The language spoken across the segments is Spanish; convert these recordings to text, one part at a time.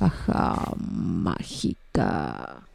caja mágica.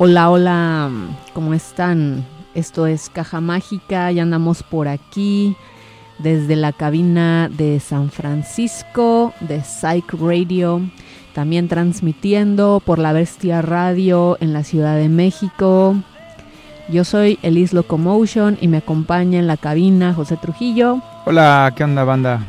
Hola, hola, ¿cómo están? Esto es Caja Mágica, ya andamos por aquí desde la cabina de San Francisco de Psych Radio, también transmitiendo por la Bestia Radio en la Ciudad de México. Yo soy Elis Locomotion y me acompaña en la cabina José Trujillo. Hola, ¿qué onda banda?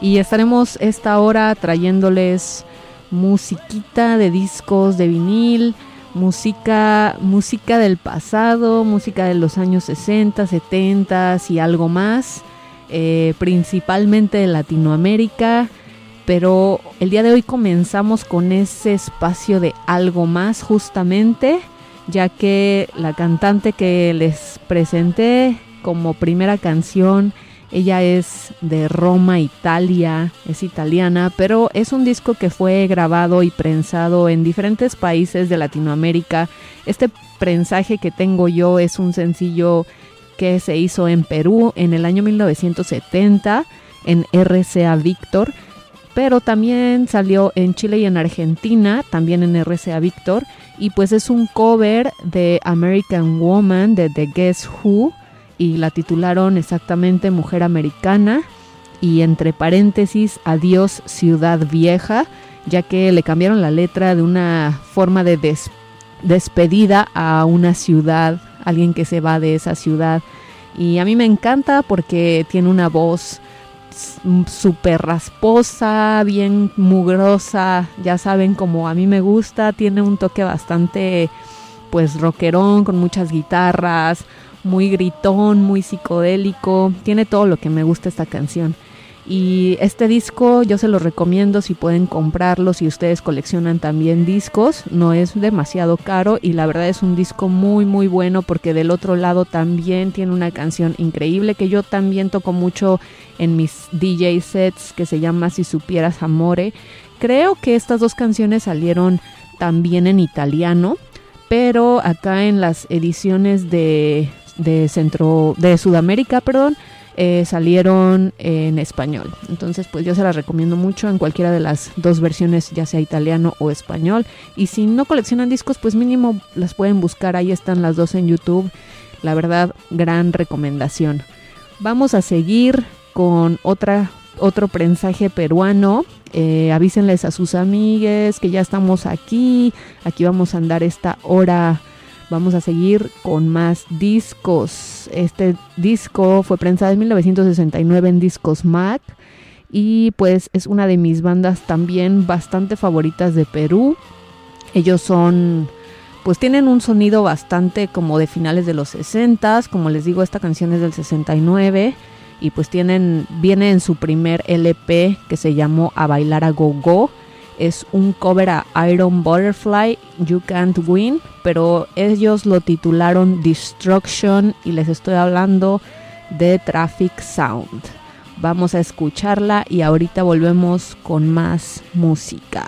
Y estaremos esta hora trayéndoles musiquita de discos de vinil, música, música del pasado, música de los años 60, 70 y algo más, eh, principalmente de Latinoamérica. Pero el día de hoy comenzamos con ese espacio de algo más justamente, ya que la cantante que les presenté como primera canción Ella es de Roma, Italia, es italiana, pero es un disco que fue grabado y prensado en diferentes países de Latinoamérica. Este prensaje que tengo yo es un sencillo que se hizo en Perú en el año 1970 en RCA Victor, pero también salió en Chile y en Argentina, también en RCA Victor, y pues es un cover de American Woman de The Guess Who y la titularon exactamente Mujer Americana y entre paréntesis Adiós Ciudad Vieja, ya que le cambiaron la letra de una forma de despedida a una ciudad, alguien que se va de esa ciudad. Y a mí me encanta porque tiene una voz súper rasposa, bien mugrosa, ya saben como a mí me gusta, tiene un toque bastante pues rockerón con muchas guitarras, muy gritón, muy psicodélico, tiene todo lo que me gusta esta canción. Y este disco yo se lo recomiendo si pueden comprarlo, si ustedes coleccionan también discos, no es demasiado caro y la verdad es un disco muy muy bueno porque del otro lado también tiene una canción increíble que yo también toco mucho en mis DJ sets que se llama Si supieras amore. Creo que estas dos canciones salieron también en italiano, pero acá en las ediciones de de Centro, de Sudamérica, perdón, eh, salieron en español. Entonces, pues yo se las recomiendo mucho en cualquiera de las dos versiones, ya sea italiano o español. Y si no coleccionan discos, pues mínimo las pueden buscar. Ahí están las dos en YouTube. La verdad, gran recomendación. Vamos a seguir con otra, otro prensaje peruano. Eh, avísenles a sus amigues que ya estamos aquí. Aquí vamos a andar esta hora Vamos a seguir con más discos. Este disco fue prensado en 1969 en Discos Mac y pues es una de mis bandas también bastante favoritas de Perú. Ellos son pues tienen un sonido bastante como de finales de los 60, como les digo, esta canción es del 69 y pues tienen viene en su primer LP que se llamó A bailar a go go es un cover a Iron Butterfly, You Can't Win, pero ellos lo titularon Destruction y les estoy hablando de Traffic Sound. Vamos a escucharla y ahorita volvemos con más música.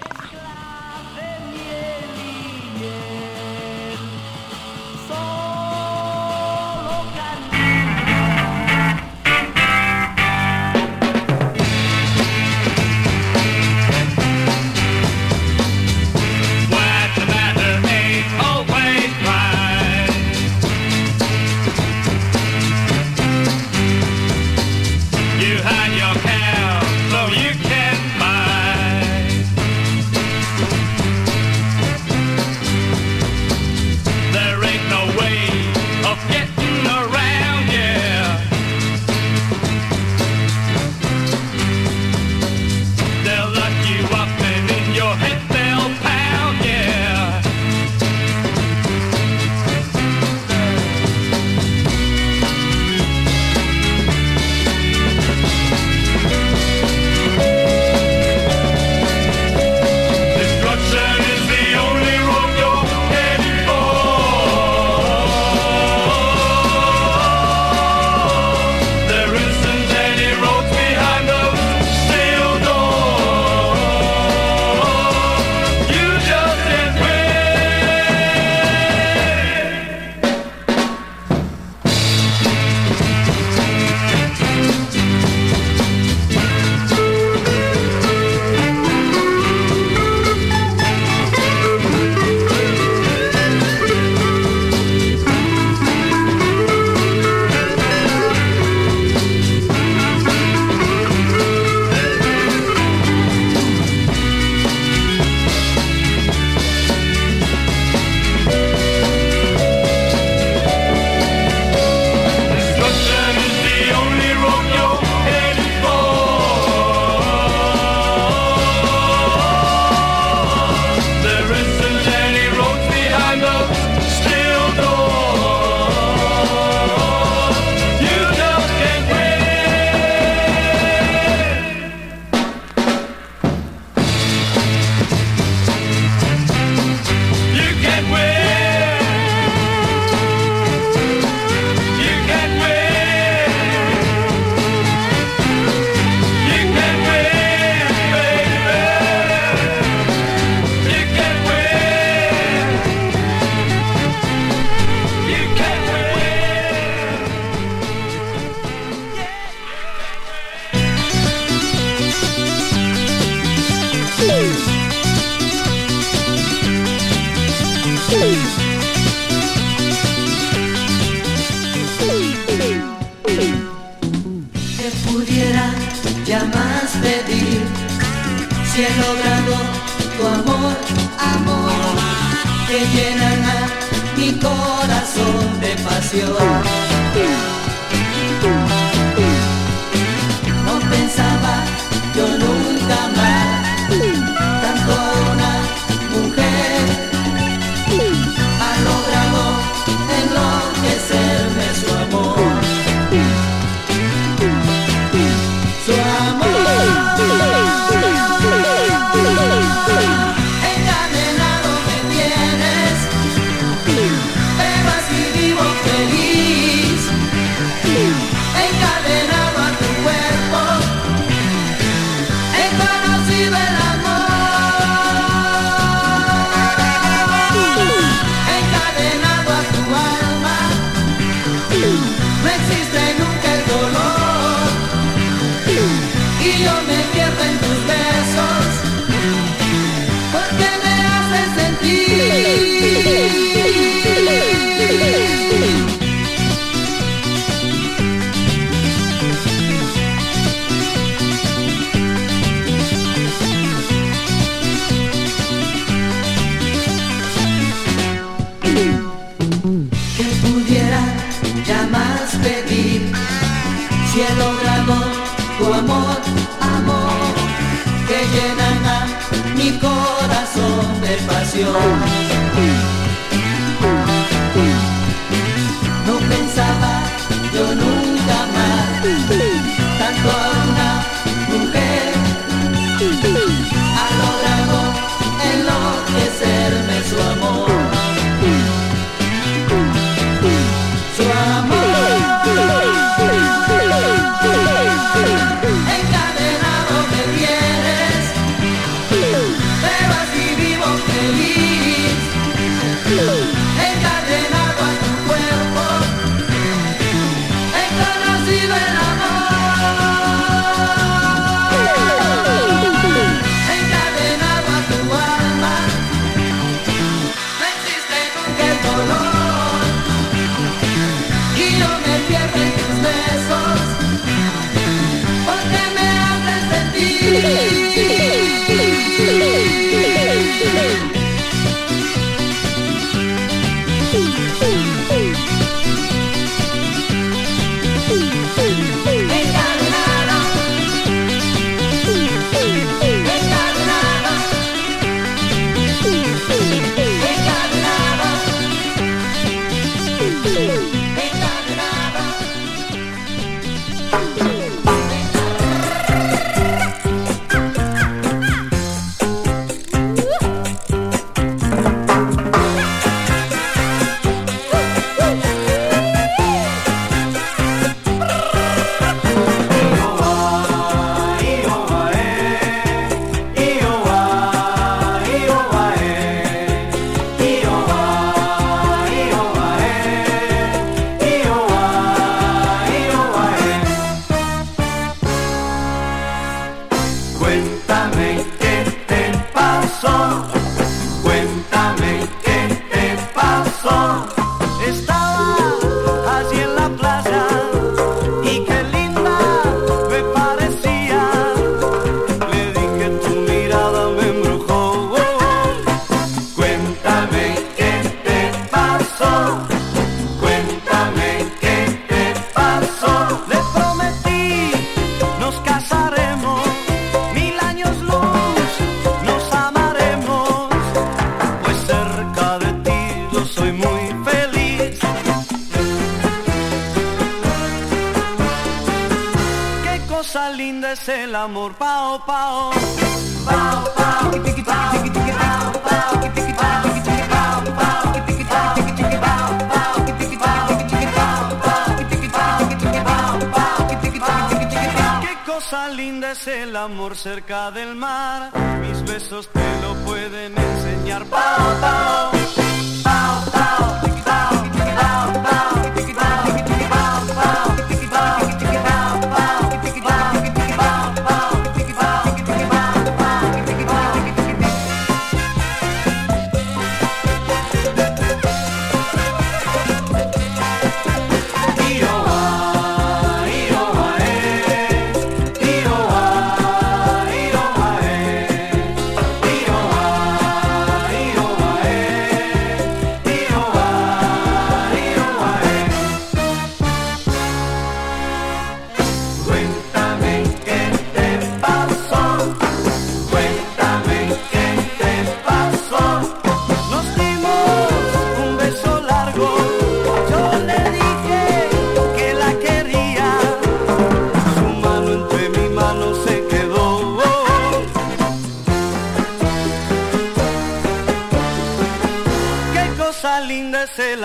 Mis besos te lo pueden enseñar.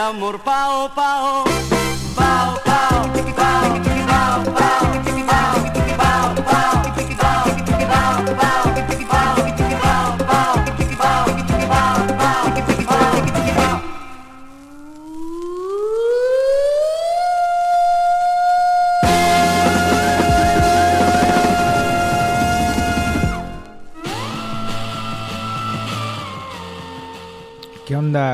Amor, pao, pao.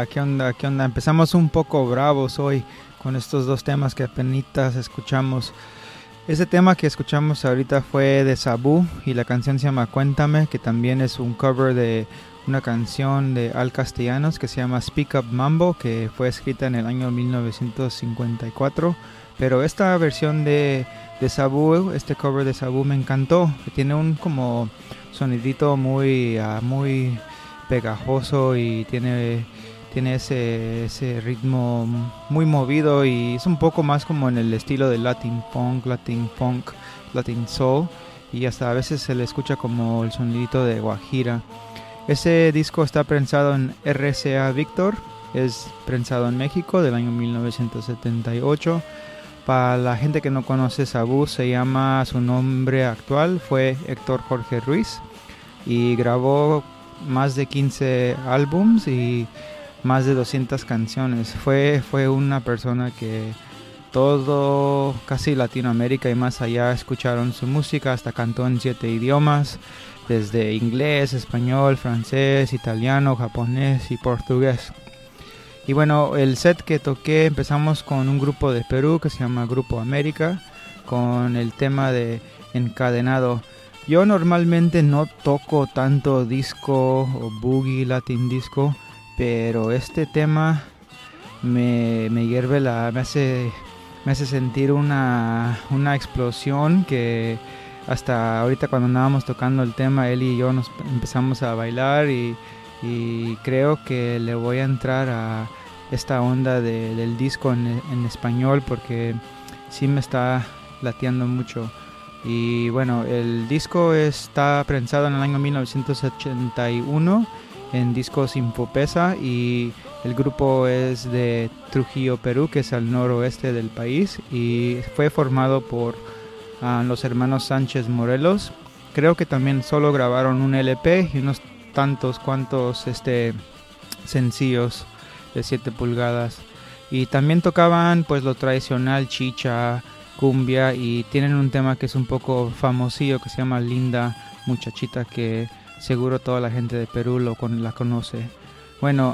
¿Qué onda? ¿Qué onda? Empezamos un poco bravos hoy con estos dos temas que apenas escuchamos. Ese tema que escuchamos ahorita fue de Sabu y la canción se llama Cuéntame, que también es un cover de una canción de Al Castellanos que se llama Speak Up Mambo, que fue escrita en el año 1954. Pero esta versión de, de Sabu, este cover de Sabu me encantó. Tiene un como sonidito muy, ah, muy pegajoso y tiene, tiene ese, ese ritmo muy movido y es un poco más como en el estilo de Latin Punk, Latin Funk, Latin Soul y hasta a veces se le escucha como el sonidito de Guajira. Ese disco está prensado en RCA Victor, es prensado en México del año 1978. Para la gente que no conoce Sabu, se llama su nombre actual, fue Héctor Jorge Ruiz y grabó más de 15 álbums y más de 200 canciones. Fue, fue una persona que todo, casi Latinoamérica y más allá escucharon su música, hasta cantó en siete idiomas, desde inglés, español, francés, italiano, japonés y portugués. Y bueno, el set que toqué empezamos con un grupo de Perú que se llama Grupo América, con el tema de Encadenado. Yo normalmente no toco tanto disco o boogie, latin disco, pero este tema me, hierve la, me hace, me hace sentir una, una explosión que hasta ahorita cuando andábamos tocando el tema, él y yo nos empezamos a bailar y, creo que le voy a entrar a esta onda de, del disco en, en español porque sí me está lateando mucho. Y bueno, el disco está prensado en el año 1981 en discos Infopesa y el grupo es de Trujillo, Perú, que es al noroeste del país y fue formado por uh, los hermanos Sánchez Morelos. Creo que también solo grabaron un LP y unos tantos cuantos este, sencillos de 7 pulgadas. Y también tocaban pues lo tradicional, chicha, cumbia y tienen un tema que es un poco famosillo que se llama Linda Muchachita que seguro toda la gente de Perú lo con, la conoce. Bueno,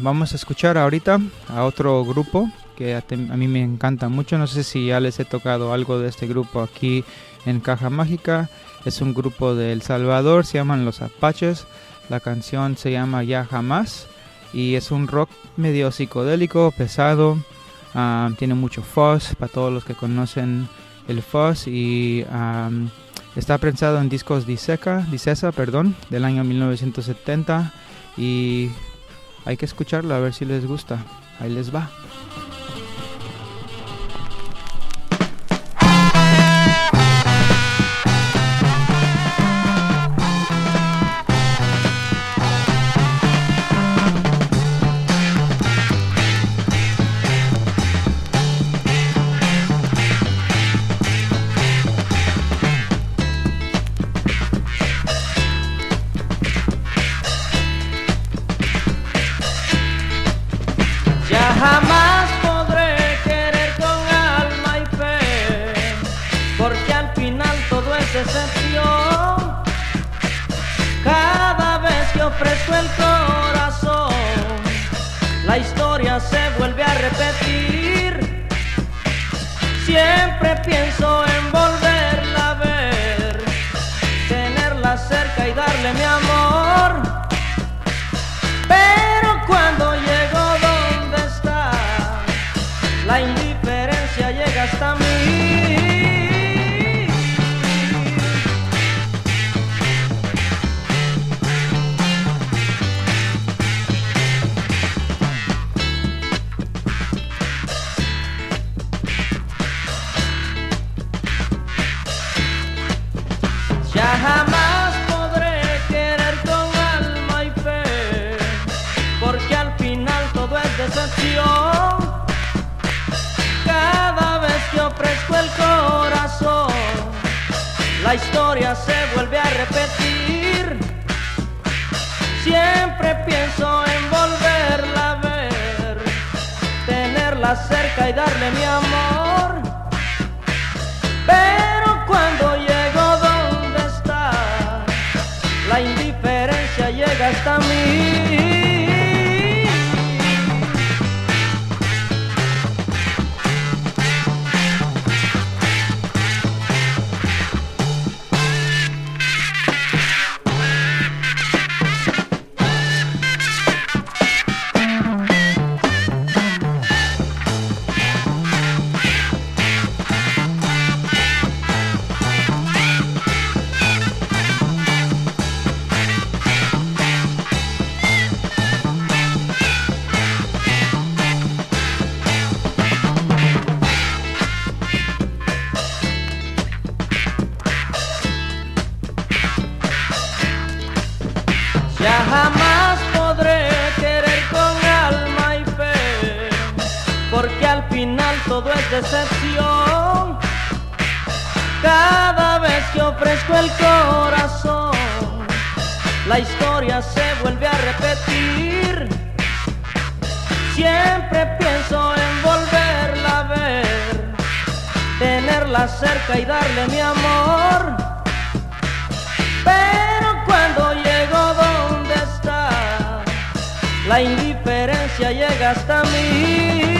vamos a escuchar ahorita a otro grupo que a, mí me encanta mucho. No sé si ya les he tocado algo de este grupo aquí en Caja Mágica. Es un grupo de El Salvador, se llaman Los Apaches. La canción se llama Ya Jamás y es un rock medio psicodélico, pesado. Tiene mucho fuzz para todos los que conocen el fuzz y está prensado en discos Diseca, Dicesa, perdón, del año 1970 y hay que escucharlo a ver si les gusta. Ahí les va. Bésame se vuelve a repetir. Siempre pienso en volverla a ver, tenerla cerca y darle mi amor. Historia se vuelve a repetir. Siempre pienso en volverla a ver, tenerla cerca y darle mi amor. Pero cuando llego donde está, la indiferencia llega hasta mí.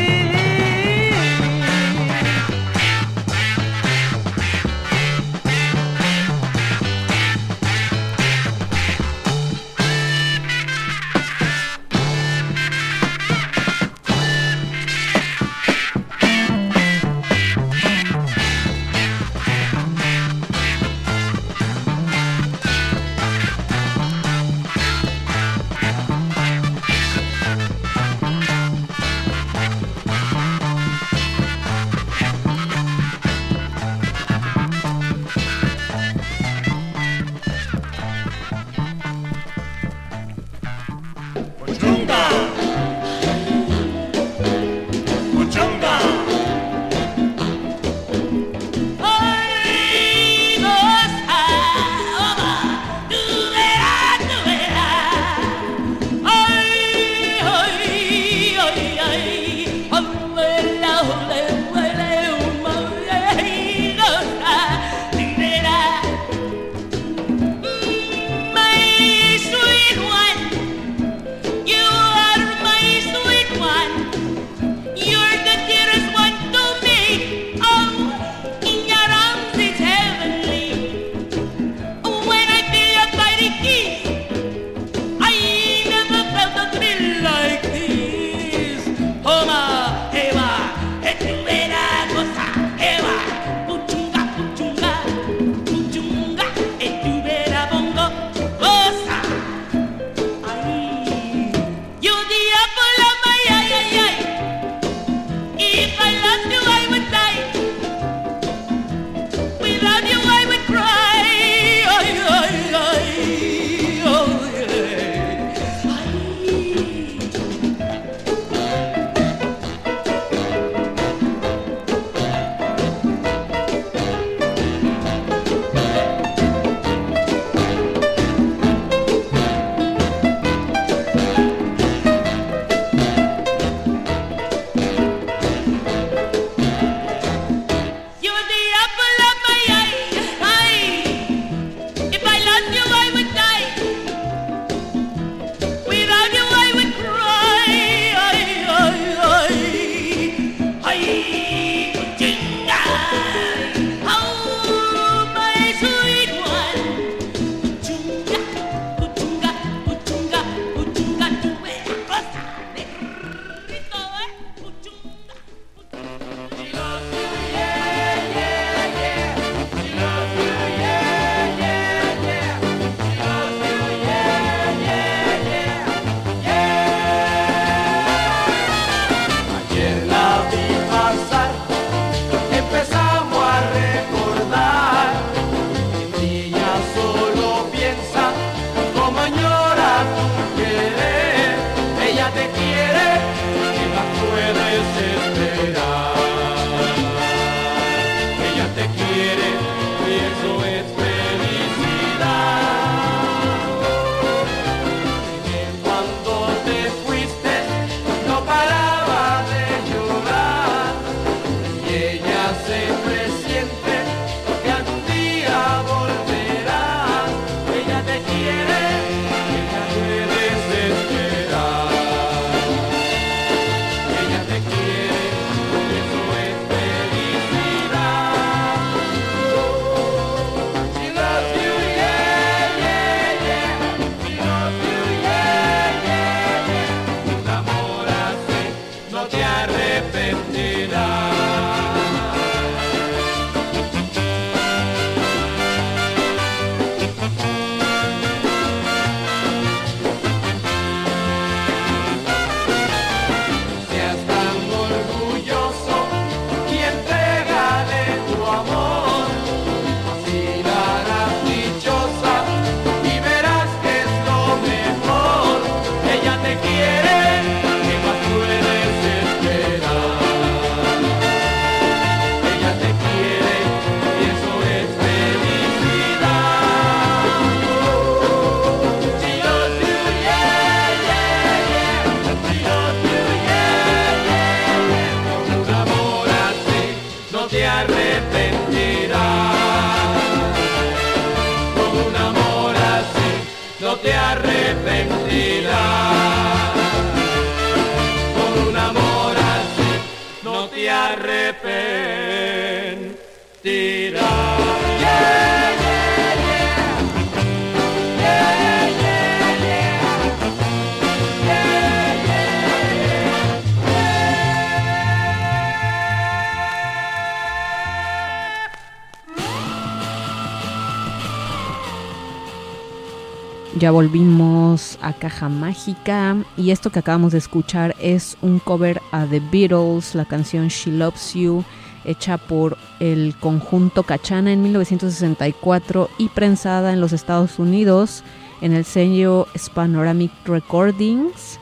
Ya volvimos a Caja Mágica y esto que acabamos de escuchar es un cover a The Beatles, la canción She Loves You, hecha por el conjunto Cachana en 1964 y prensada en los Estados Unidos en el sello Spanoramic Recordings.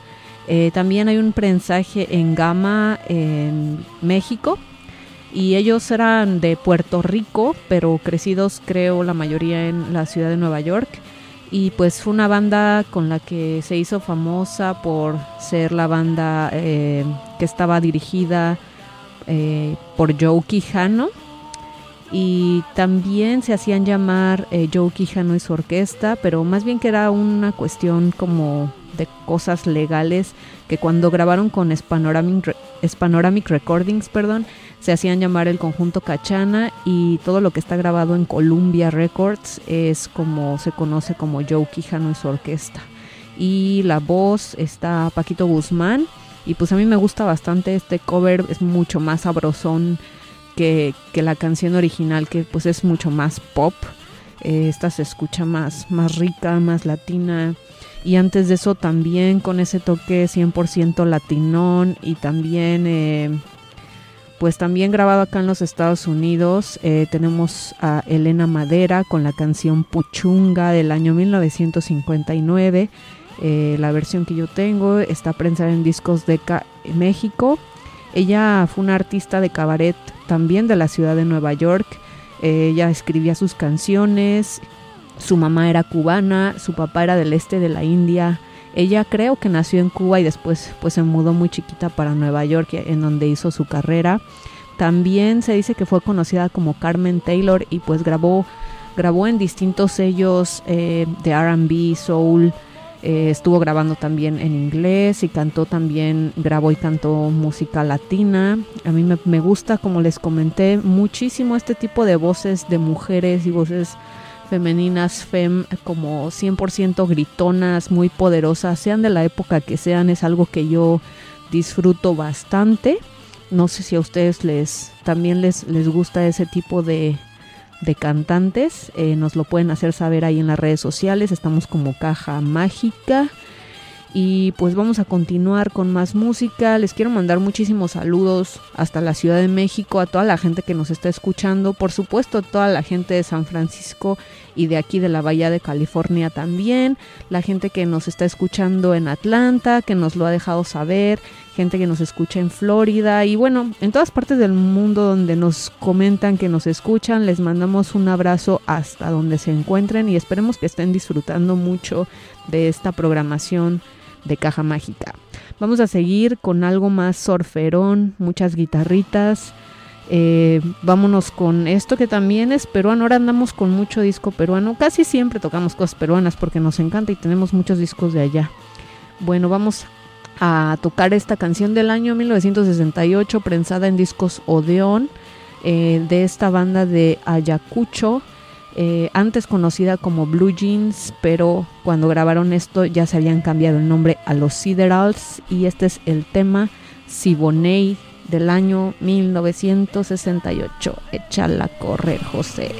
Eh, también hay un prensaje en Gama en México y ellos eran de Puerto Rico, pero crecidos creo la mayoría en la ciudad de Nueva York. Y pues fue una banda con la que se hizo famosa por ser la banda eh, que estaba dirigida eh, por Joe Quijano. Y también se hacían llamar eh, Joe Quijano y su orquesta, pero más bien que era una cuestión como de cosas legales que cuando grabaron con Spanoramic, Spanoramic Recordings, perdón, se hacían llamar el conjunto Cachana y todo lo que está grabado en Columbia Records es como se conoce como Joe Quijano y su orquesta. Y la voz está Paquito Guzmán y pues a mí me gusta bastante este cover, es mucho más sabrosón que, que la canción original que pues es mucho más pop. Eh, esta se escucha más, más rica, más latina. Y antes de eso también con ese toque 100% latinón y también eh, pues también grabado acá en los Estados Unidos eh, tenemos a Elena Madera con la canción Puchunga del año 1959. Eh, la versión que yo tengo está prensada en discos de México. Ella fue una artista de cabaret también de la ciudad de Nueva York. Eh, ella escribía sus canciones. Su mamá era cubana, su papá era del este de la India. Ella creo que nació en Cuba y después pues se mudó muy chiquita para Nueva York, en donde hizo su carrera. También se dice que fue conocida como Carmen Taylor y pues grabó, grabó en distintos sellos eh, de RB, soul. Eh, estuvo grabando también en inglés y cantó también, grabó y cantó música latina. A mí me, me gusta, como les comenté, muchísimo este tipo de voces de mujeres y voces femeninas, fem, como 100% gritonas, muy poderosas, sean de la época que sean, es algo que yo disfruto bastante. No sé si a ustedes les también les, les gusta ese tipo de, de cantantes. Eh, nos lo pueden hacer saber ahí en las redes sociales. Estamos como Caja Mágica. Y pues vamos a continuar con más música. Les quiero mandar muchísimos saludos hasta la Ciudad de México, a toda la gente que nos está escuchando, por supuesto a toda la gente de San Francisco y de aquí de la Bahía de California también, la gente que nos está escuchando en Atlanta, que nos lo ha dejado saber, gente que nos escucha en Florida y bueno, en todas partes del mundo donde nos comentan que nos escuchan, les mandamos un abrazo hasta donde se encuentren y esperemos que estén disfrutando mucho de esta programación de Caja Mágica. Vamos a seguir con algo más sorferón, muchas guitarritas. Eh, vámonos con esto que también es peruano. Ahora andamos con mucho disco peruano. Casi siempre tocamos cosas peruanas porque nos encanta y tenemos muchos discos de allá. Bueno, vamos a tocar esta canción del año 1968, prensada en discos Odeón, eh, de esta banda de Ayacucho. Eh, antes conocida como Blue Jeans, pero cuando grabaron esto ya se habían cambiado el nombre a los Siderals y este es el tema Siboney del año 1968. Échala a correr, José.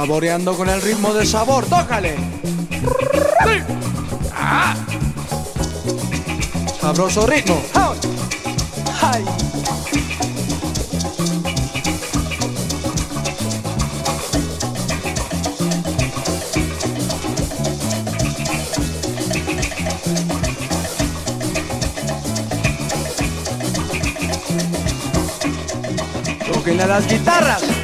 Saboreando con el ritmo de sabor, tócale. Sabroso ritmo. ¡Ay! Toquen a las guitarras.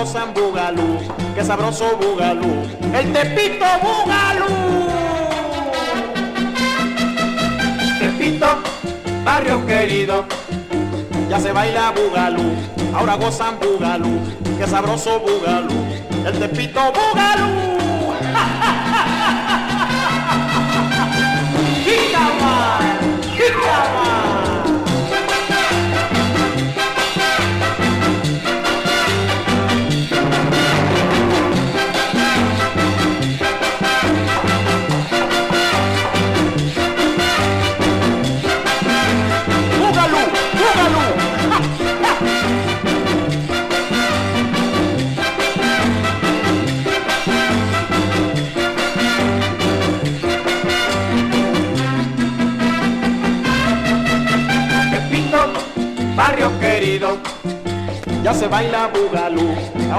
Gozan bugalú, qué sabroso bugalú, el tepito bugalú. Tepito, barrio querido, ya se baila bugalú, ahora gozan bugalú, qué sabroso bugalú, el tepito bugalú.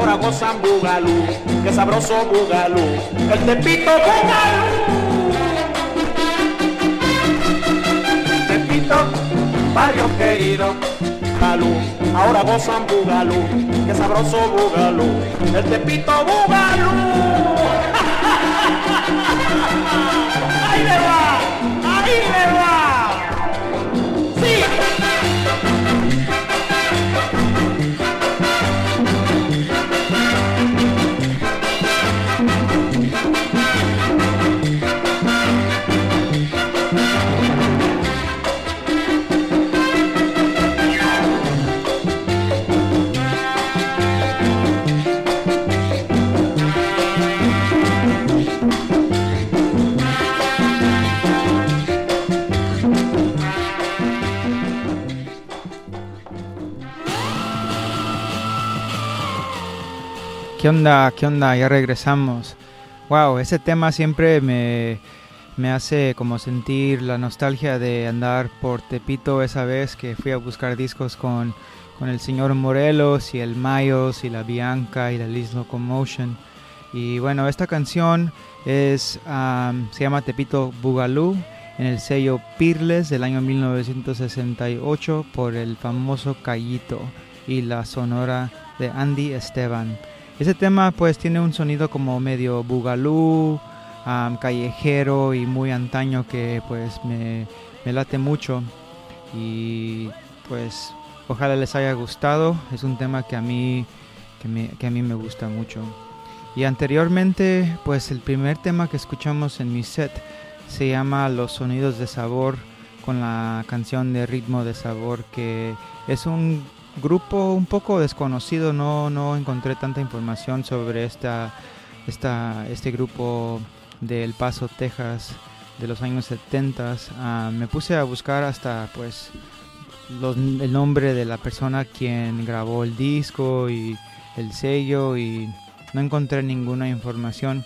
Ahora gozan bugalú, qué sabroso bugalú, el tepito bugalú. Tepito, barrio querido, bugalú, ahora gozan bugalú, qué sabroso bugalú, el tepito bugalú. Ahí le va, ¿Qué onda? ¿Qué onda? Ya regresamos. Wow, ese tema siempre me, me hace como sentir la nostalgia de andar por Tepito esa vez que fui a buscar discos con, con el señor Morelos y el Mayos y la Bianca y la Liz Locomotion. Y bueno, esta canción es, se llama Tepito Bugalú en el sello Pirles del año 1968 por el famoso Callito y la sonora de Andy Esteban. Ese tema pues tiene un sonido como medio bugalú, callejero y muy antaño que pues me, late mucho y pues ojalá les haya gustado. Es un tema que a mí, me- que a mí me gusta mucho. Y anteriormente pues el primer tema que escuchamos en mi set se llama Los Sonidos de Sabor con la canción de Ritmo de Sabor que es un grupo un poco desconocido, no, no encontré tanta información sobre esta, esta, este grupo de El Paso, Texas de los años 70. Ah, me puse a buscar hasta pues el nombre de la persona quien grabó el disco y el sello y no encontré ninguna información.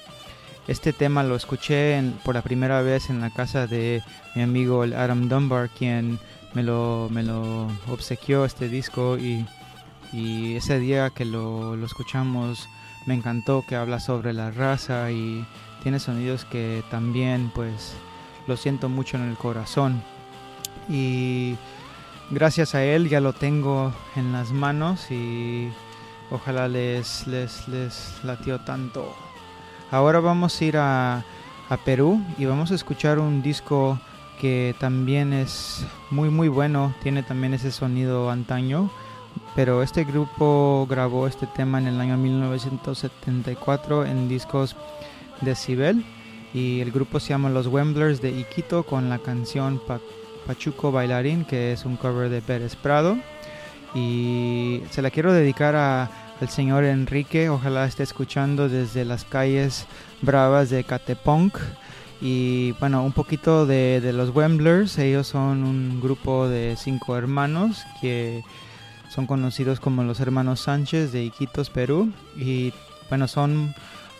Este tema lo escuché en- por la primera vez en la casa de mi amigo Adam Dunbar, quien me lo, me lo obsequió este disco y, y ese día que lo, lo escuchamos me encantó que habla sobre la raza y tiene sonidos que también pues lo siento mucho en el corazón y gracias a él ya lo tengo en las manos y ojalá les, les, les latió tanto. Ahora vamos a ir a, a Perú y vamos a escuchar un disco que también es muy muy bueno, tiene también ese sonido antaño, pero este grupo grabó este tema en el año 1974 en discos Decibel y el grupo se llama Los Wemblers de Iquito con la canción Pa- Pachuco Bailarín que es un cover de Pérez Prado y se la quiero dedicar a, al señor Enrique, ojalá esté escuchando desde las calles bravas de Catepunk. Y bueno, un poquito de, de los Wemblers, ellos son un grupo de cinco hermanos que son conocidos como los hermanos Sánchez de Iquitos, Perú. Y bueno, son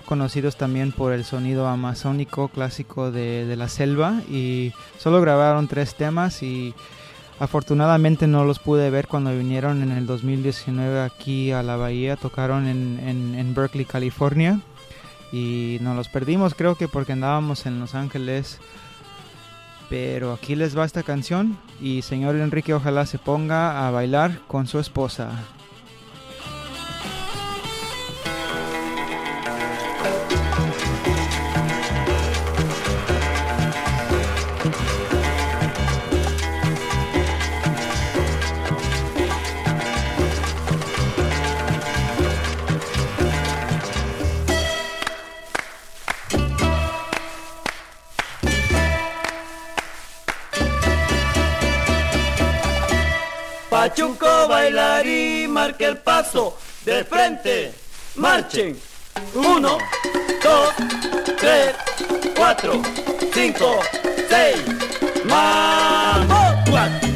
conocidos también por el sonido amazónico clásico de, de la selva. Y solo grabaron tres temas y Afortunadamente no los pude ver cuando vinieron en el 2019 aquí a la bahía, tocaron en, en, en Berkeley, California y nos los perdimos creo que porque andábamos en Los Ángeles Pero aquí les va esta canción y señor Enrique ojalá se ponga a bailar con su esposa. Pachuco bailar y marque el paso de frente. Marchen. Uno, dos, tres, cuatro, cinco, seis. ¡Vamos!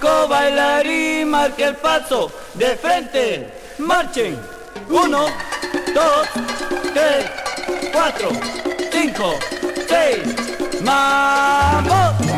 Cuatro. Pachuco bailar y marque el paso de frente. Marchen. Uno, dos, tres, cuatro, cinco, seis. ¡Vamos!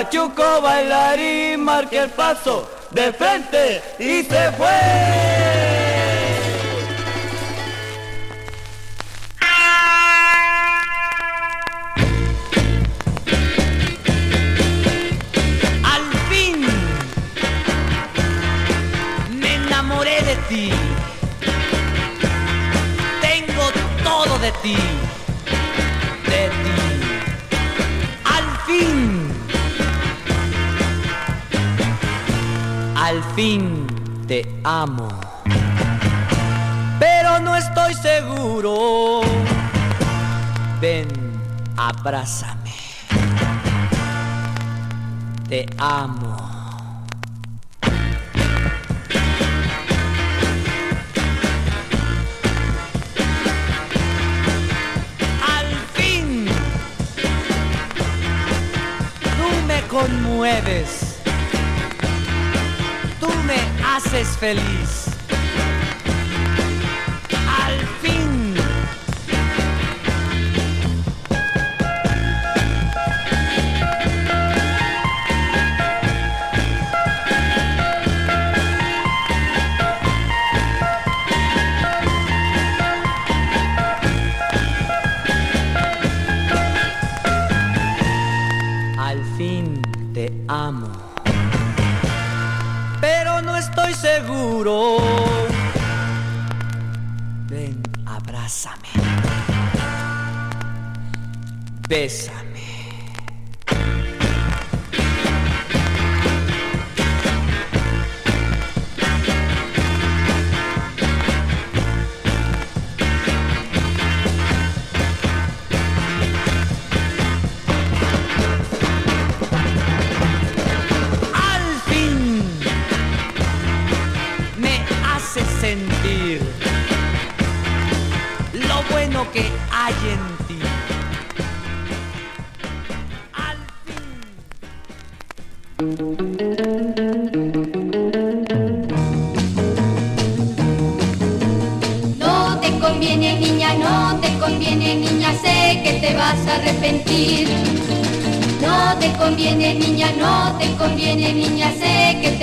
Pachuco bailar y marque el paso de frente y se fue. Amo. Pero no estoy seguro. Ven, abrázame. Te amo. Al fin. Tú me conmueves. Tú me haces feliz.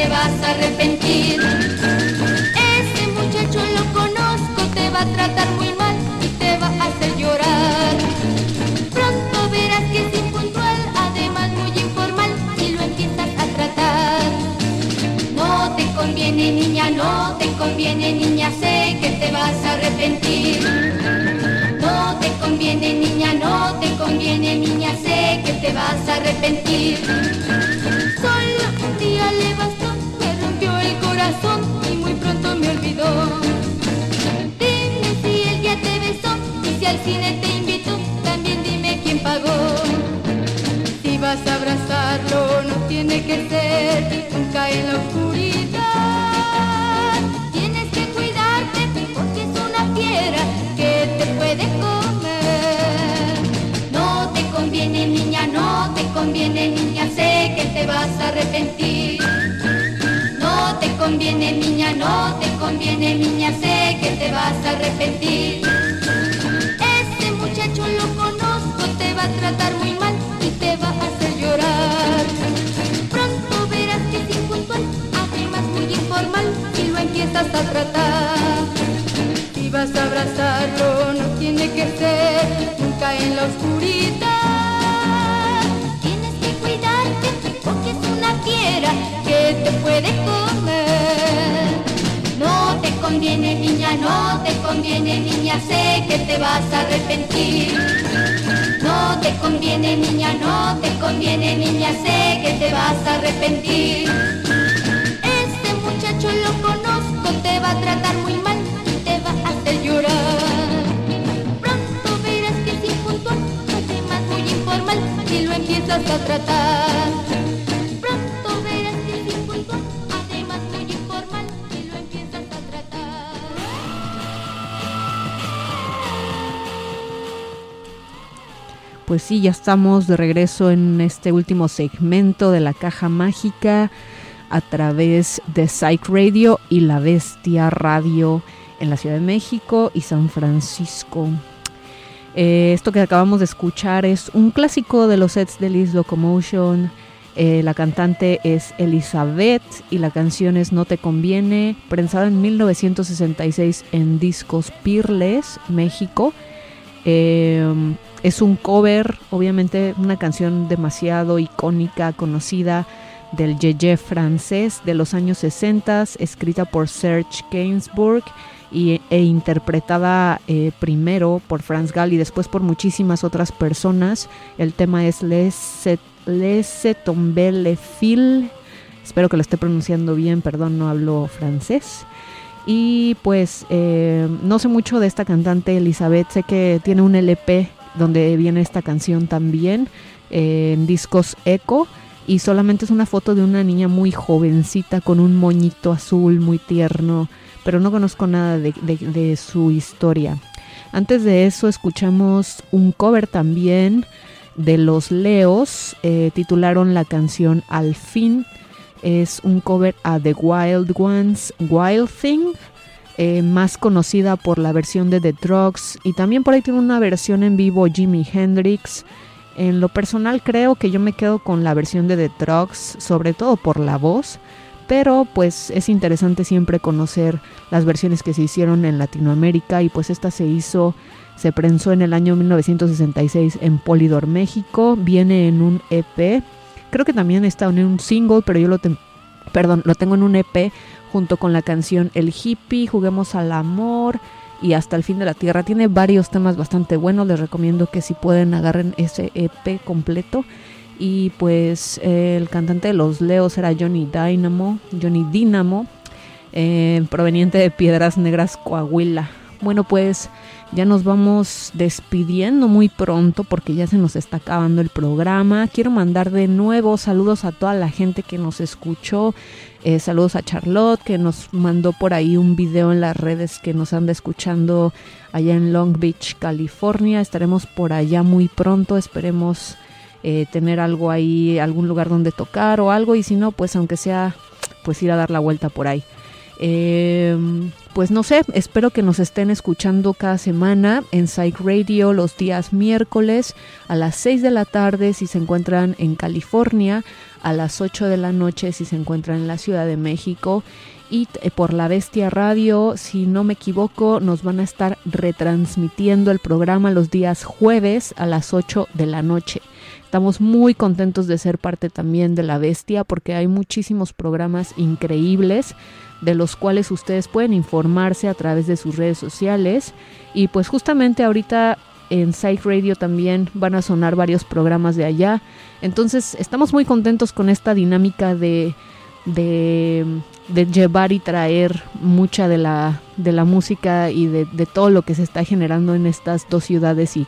Te vas a arrepentir. muchacho lo conozco, te va a tratar muy mal y te va a hacer llorar. Pronto verás que es impuntual, además muy informal, si lo empiezas a tratar. No te conviene niña, no te conviene niña, sé que te vas a arrepentir. No te conviene niña, no te conviene niña, sé que te vas a arrepentir. Solo un día le el y muy pronto me olvidó. Dime si él ya te besó y si al cine te invitó, también dime quién pagó. Si vas a abrazarlo, no tiene que ser nunca en la oscuridad. Tienes que cuidarte porque es una fiera que te puede comer. No te conviene niña, no te conviene niña, sé que te vas a arrepentir. Te conviene niña, no te conviene niña, sé que te vas a arrepentir. Este muchacho lo conozco, te va a tratar muy mal y te va a hacer llorar. Pronto verás que es impuntual, además muy informal, si lo empiezas a tratar. Si vas a abrazarlo, no tiene que ser nunca en la oscuridad. Que te puede comer. No te conviene niña, no te conviene niña, sé que te vas a arrepentir. No te conviene niña, no te conviene niña, sé que te vas a arrepentir. Este muchacho lo conozco, te va a tratar muy mal y te va a hacer llorar. Pronto verás que es impuntual, además muy informal, si lo empiezas a tratar. Pues sí, ya estamos de regreso en este último segmento de la caja mágica a través de Psych Radio y La Bestia Radio en la Ciudad de México y San Francisco. Eh, esto que acabamos de escuchar es un clásico de los sets de Liz Locomotion. Eh, la cantante es Elizabeth y la canción es No te conviene, prensada en 1966 en Discos Pirles, México. Eh, es un cover, obviamente una canción demasiado icónica, conocida del Yeye francés de los años 60, escrita por Serge Gainsbourg y, e interpretada eh, primero por Franz Gall y después por muchísimas otras personas. El tema es Laisse tomber le fil. Espero que lo esté pronunciando bien, perdón, no hablo francés. Y pues eh, no sé mucho de esta cantante Elizabeth, sé que tiene un LP donde viene esta canción también, en discos Echo, y solamente es una foto de una niña muy jovencita con un moñito azul muy tierno, pero no conozco nada de su historia. Antes de eso escuchamos un cover también de los Leos, eh, titularon la canción Al fin, es un cover a The Wild Ones, Wild Thing, eh, más conocida por la versión de The Drugs y también por ahí tiene una versión en vivo Jimi Hendrix. En lo personal creo que yo me quedo con la versión de The Drugs, sobre todo por la voz, pero pues es interesante siempre conocer las versiones que se hicieron en Latinoamérica y pues esta se hizo, se prensó en el año 1966 en Polydor, México, viene en un EP, creo que también está en un single, pero yo lo, perdón, lo tengo en un EP junto con la canción El Hippie, Juguemos al Amor y Hasta el Fin de la Tierra. Tiene varios temas bastante buenos, les recomiendo que si pueden agarren ese EP completo. Y pues eh, el cantante de los Leos era Johnny Dynamo, Johnny Dynamo, eh, proveniente de Piedras Negras, Coahuila. Bueno, pues ya nos vamos despidiendo muy pronto porque ya se nos está acabando el programa. Quiero mandar de nuevo saludos a toda la gente que nos escuchó. Eh, saludos a Charlotte que nos mandó por ahí un video en las redes que nos anda escuchando allá en Long Beach, California. Estaremos por allá muy pronto. Esperemos eh, tener algo ahí, algún lugar donde tocar o algo. Y si no, pues aunque sea, pues ir a dar la vuelta por ahí. Eh, pues no sé, espero que nos estén escuchando cada semana en Psych Radio los días miércoles a las 6 de la tarde si se encuentran en California, a las 8 de la noche si se encuentran en la Ciudad de México y eh, por la Bestia Radio, si no me equivoco, nos van a estar retransmitiendo el programa los días jueves a las 8 de la noche. Estamos muy contentos de ser parte también de la Bestia porque hay muchísimos programas increíbles de los cuales ustedes pueden informarse a través de sus redes sociales y pues justamente ahorita en Psych Radio también van a sonar varios programas de allá. Entonces estamos muy contentos con esta dinámica de, de, llevar y traer mucha de la, de la música y de, de todo lo que se está generando en estas dos ciudades y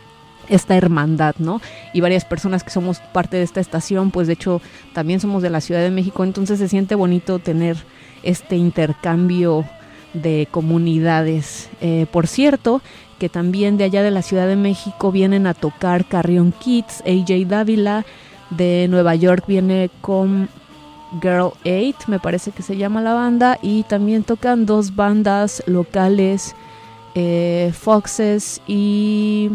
esta hermandad, ¿no? Y varias personas que somos parte de esta estación, pues de hecho también somos de la Ciudad de México, entonces se siente bonito tener este intercambio de comunidades. Eh, por cierto, que también de allá de la Ciudad de México vienen a tocar Carrion Kids, AJ Dávila, de Nueva York viene con Girl 8, me parece que se llama la banda, y también tocan dos bandas locales, eh, Foxes y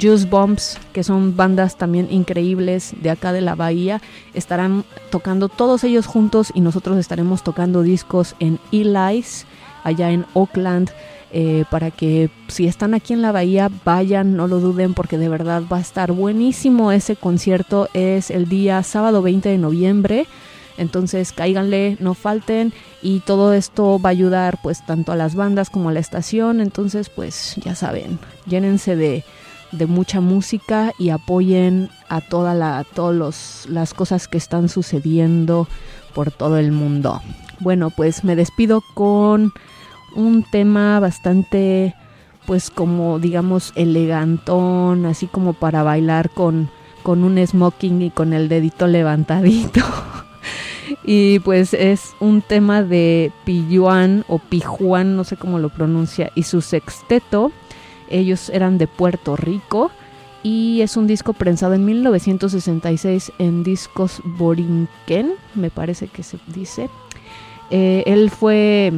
Juice Bombs, que son bandas también increíbles de acá de la bahía, estarán tocando todos ellos juntos y nosotros estaremos tocando discos en Eli's, allá en Oakland, eh, para que si están aquí en la bahía vayan, no lo duden porque de verdad va a estar buenísimo ese concierto. Es el día sábado 20 de noviembre. Entonces cáiganle, no falten y todo esto va a ayudar pues tanto a las bandas como a la estación. Entonces pues ya saben, llénense de, de mucha música y apoyen a toda la, todas las cosas que están sucediendo por todo el mundo. Bueno, pues me despido con un tema bastante, pues como digamos, elegantón, así como para bailar con, con un smoking y con el dedito levantadito. y pues es un tema de Pilluan o Pijuan, no sé cómo lo pronuncia, y su sexteto. Ellos eran de Puerto Rico y es un disco prensado en 1966 en discos Borinquen, me parece que se dice. Eh, él fue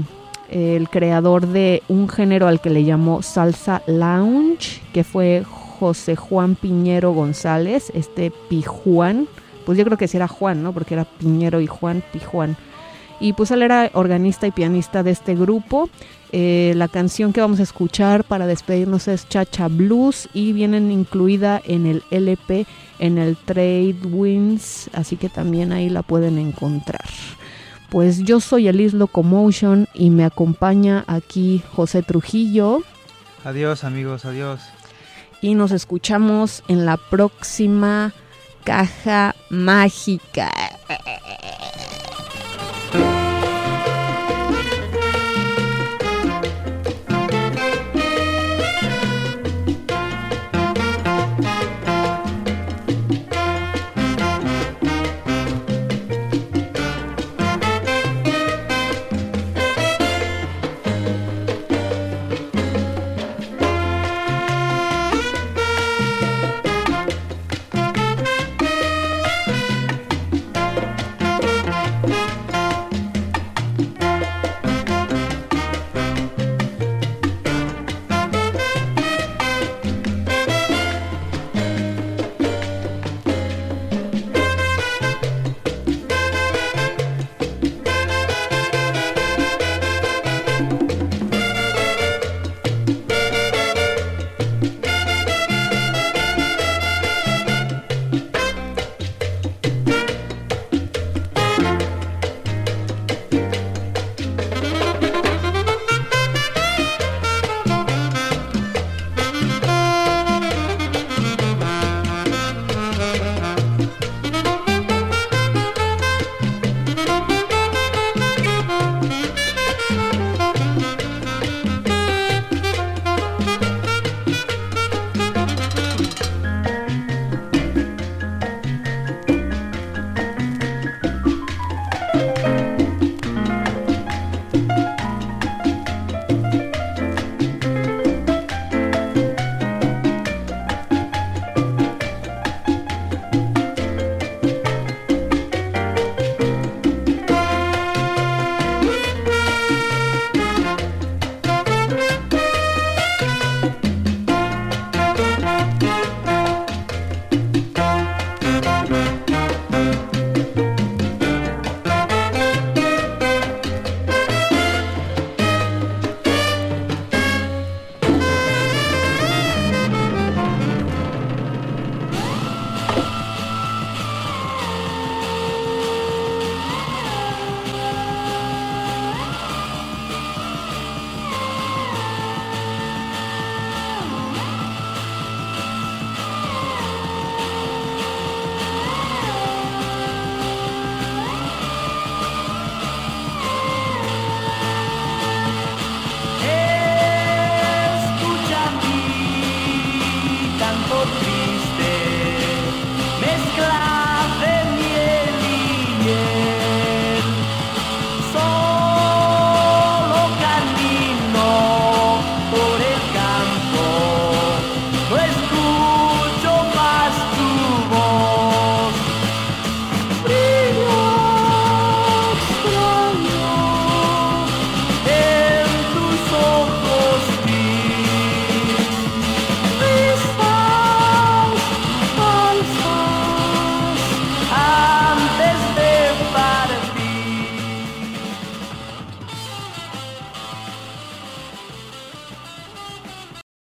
el creador de un género al que le llamó salsa lounge, que fue José Juan Piñero González, este Pijuan, pues yo creo que sí era Juan, ¿no? Porque era Piñero y Juan, Pijuan. Y pues él era organista y pianista de este grupo. Eh, la canción que vamos a escuchar para despedirnos es Chacha Blues y vienen incluida en el LP, en el Trade Winds, así que también ahí la pueden encontrar. Pues yo soy Elis Locomotion y me acompaña aquí José Trujillo. Adiós amigos, adiós. Y nos escuchamos en la próxima caja mágica.